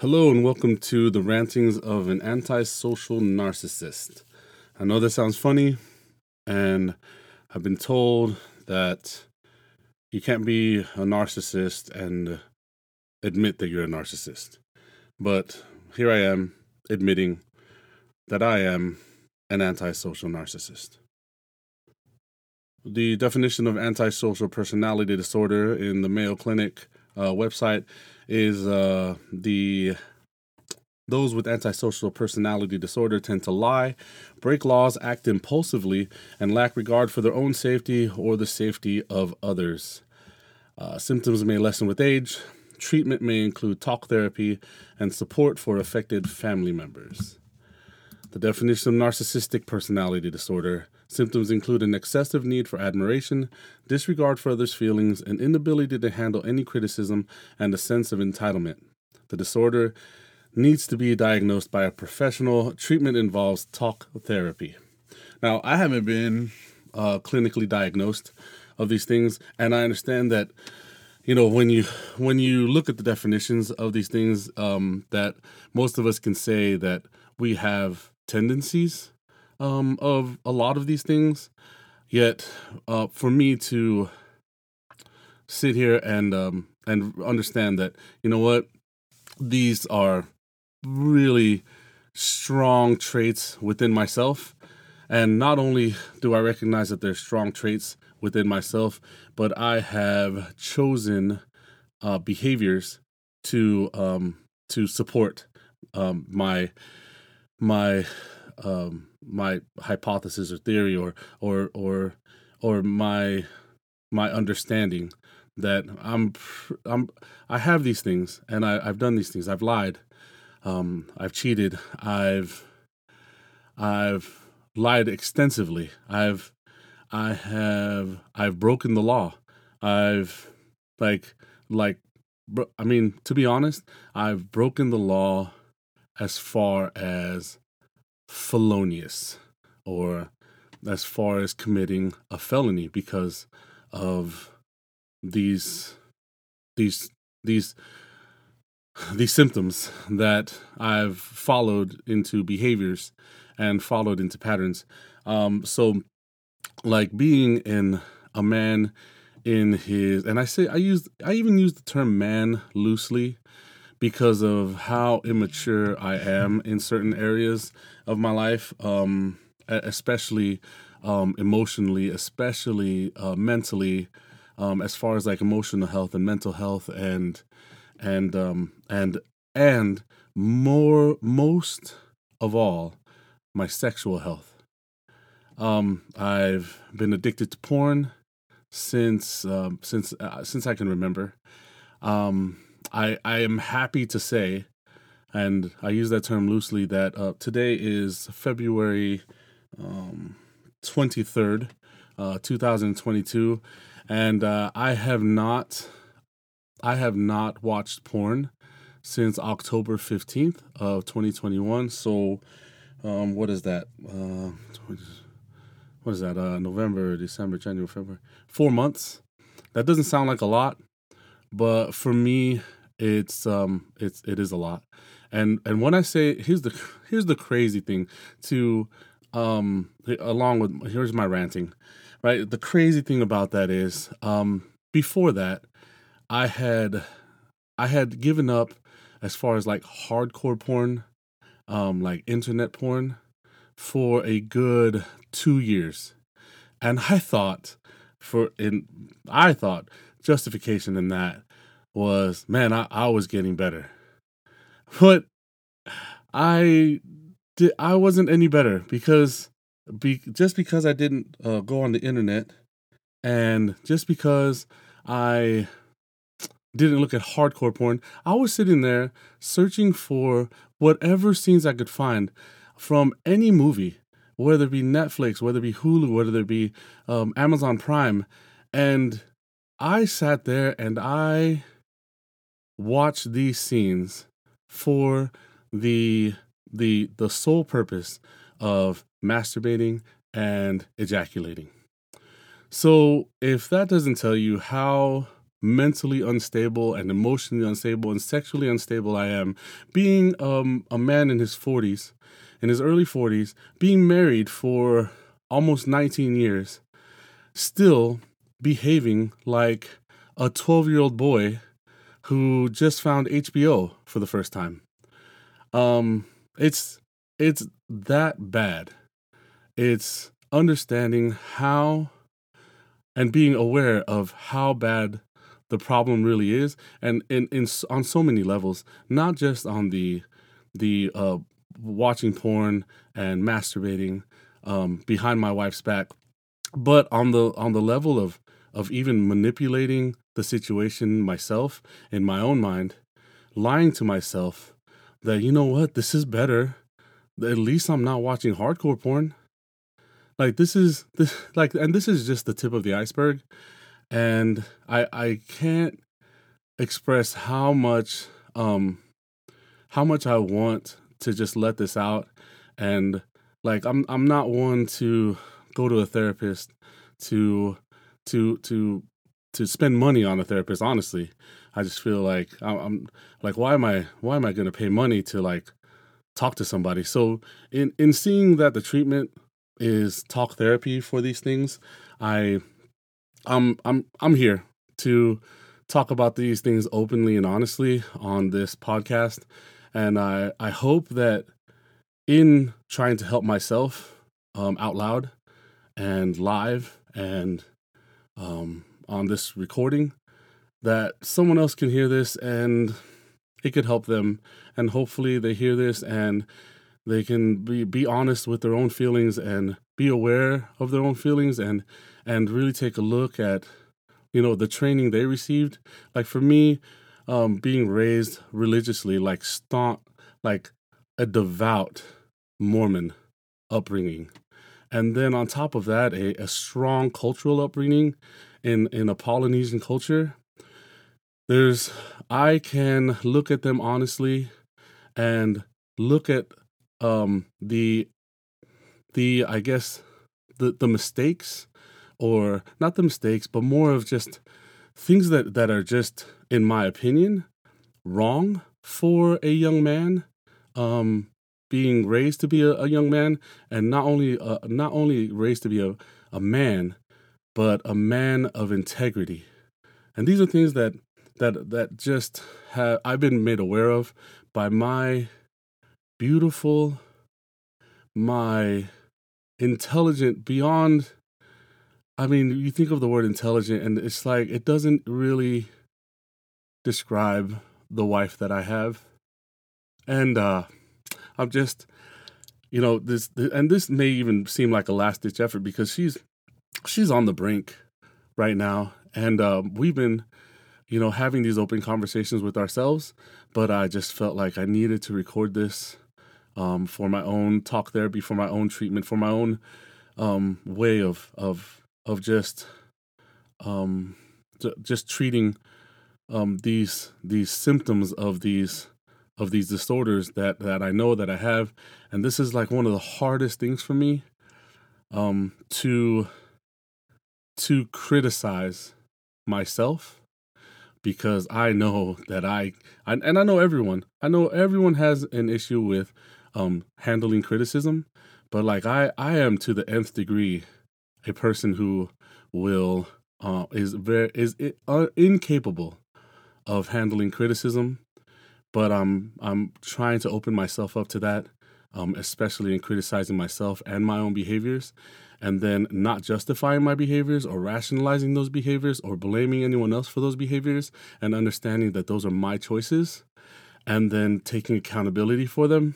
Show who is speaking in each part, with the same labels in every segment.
Speaker 1: Hello and welcome to the rantings of an antisocial narcissist. I know this sounds funny, and I've been told that you can't be a narcissist and admit that you're a narcissist. But here I am admitting that I am an antisocial narcissist. The definition of antisocial personality disorder in the Mayo Clinic uh, website is uh, the those with antisocial personality disorder tend to lie, break laws, act impulsively, and lack regard for their own safety or the safety of others. Uh, symptoms may lessen with age. Treatment may include talk therapy and support for affected family members. The definition of narcissistic personality disorder symptoms include an excessive need for admiration, disregard for others' feelings, an inability to handle any criticism, and a sense of entitlement. The disorder needs to be diagnosed by a professional. Treatment involves talk therapy. Now, I haven't been uh, clinically diagnosed of these things, and I understand that you know when you when you look at the definitions of these things, um, that most of us can say that we have tendencies um, of a lot of these things. Yet, uh, for me to sit here and um, and understand that you know what these are really strong traits within myself, and not only do I recognize that they're strong traits within myself, but I have chosen uh, behaviors to um, to support um, my my um, my hypothesis or theory or or or or my my understanding that I'm I'm I have these things and I, I've done these things. I've lied. Um, I've cheated. I've I've lied extensively. I've I have I've broken the law. I've like like I mean to be honest, I've broken the law as far as felonious or as far as committing a felony because of these these these these symptoms that I've followed into behaviors and followed into patterns. Um, so, like being in a man in his, and I say I use I even use the term man loosely because of how immature I am in certain areas of my life, um, especially um, emotionally, especially uh, mentally, um, as far as like emotional health and mental health, and and um, and and more most of all, my sexual health. Um, I've been addicted to porn since um, since uh, since I can remember. Um, I I am happy to say, and I use that term loosely, that uh, today is February um, third, uh, two thousand twenty two, and uh, I have not I have not watched porn since October fifteenth of twenty twenty one. So, um, what is that? Uh, what is that? Uh, November, December, January, February. Four months. That doesn't sound like a lot, but for me, it's um it's it is a lot. And and when i say here's the here's the crazy thing to um along with here's my ranting right? The crazy thing about that is um before that i had i had given up as far as like hardcore porn um like internet porn for a good 2 years. And i thought for in i thought justification in that was man, I, I was getting better. But I did I wasn't any better because be, just because I didn't uh, go on the internet and just because I didn't look at hardcore porn, I was sitting there searching for whatever scenes I could find from any movie, whether it be Netflix, whether it be Hulu, whether it be um, Amazon Prime. And I sat there and I watch these scenes for the the the sole purpose of masturbating and ejaculating. So if that doesn't tell you how mentally unstable and emotionally unstable and sexually unstable I am, being um, a man in his 40s, in his early 40s, being married for almost 19 years, still behaving like a 12 year old boy who just found HBO for the first time. Um, it's it's that bad. It's understanding how and being aware of how bad the problem really is and in, in on so many levels not just on the the uh, watching porn and masturbating um, behind my wife's back but on the on the level of of even manipulating the situation myself in my own mind lying to myself that you know what? This is better. At least i'm not watching hardcore porn. Like this is this like and this is just the tip of the iceberg. And I I can't express how much um how much I want to just let this out. And like I'm I'm not one to go to a therapist to to to to spend money on a therapist honestly I just feel like I'm like why am I why am I going to pay money to like talk to somebody? So in in seeing that the treatment is talk therapy for these things I I'm I'm I'm here to talk about these things openly and honestly on this podcast. And I I hope that in trying to help myself um, out loud and live and um, on this recording that someone else can hear this and it could help them. And hopefully they hear this and they can be be honest with their own feelings and be aware of their own feelings and and really take a look at you know the training they received. Like for me um being raised religiously like staunch like a devout mormon upbringing. And then on top of that a, a strong cultural upbringing in in a polynesian culture there's i can look at them honestly and look at um the the i guess the the mistakes or not the mistakes but more of just things that that are just in my opinion wrong for a young man um being raised to be a, a young man and not only uh, not only raised to be a, a man but a man of integrity and these are things that that that just have I've been made aware of by my beautiful, my intelligent beyond. I mean, you think of the word intelligent, and it's like it doesn't really describe the wife that I have. And uh, I'm just, you know, this, and this may even seem like a last ditch effort because she's she's on the brink right now, and uh, we've been you know, having these open conversations with ourselves. But I just felt like I needed to record this um, for my own talk therapy, for my own treatment, for my own um, way of of of just um, just treating um, these these symptoms of these of these disorders that that I know that I have, and this is like one of the hardest things for me um, to to criticize myself because I know that I, I and I know everyone. I know everyone has an issue with um, handling criticism, but like I, I am to the nth degree a person who will uh, is very is uh, incapable of handling criticism, but I'm I'm trying to open myself up to that, um, especially in criticizing myself and my own behaviors, and then not justifying my behaviors or rationalizing those behaviors or blaming anyone else for those behaviors, and understanding that those are my choices, and then taking accountability for them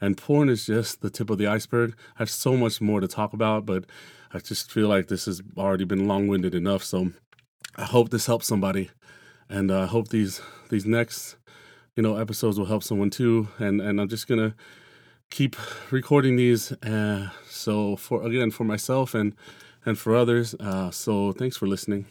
Speaker 1: and porn is just the tip of the iceberg. I have so much more to talk about, but I just feel like this has already been long winded enough. So I hope this helps somebody, and I uh, hope these these next you know episodes will help someone too. And and I'm just gonna keep recording these. Uh, so for again for myself and and for others. Uh, so thanks for listening.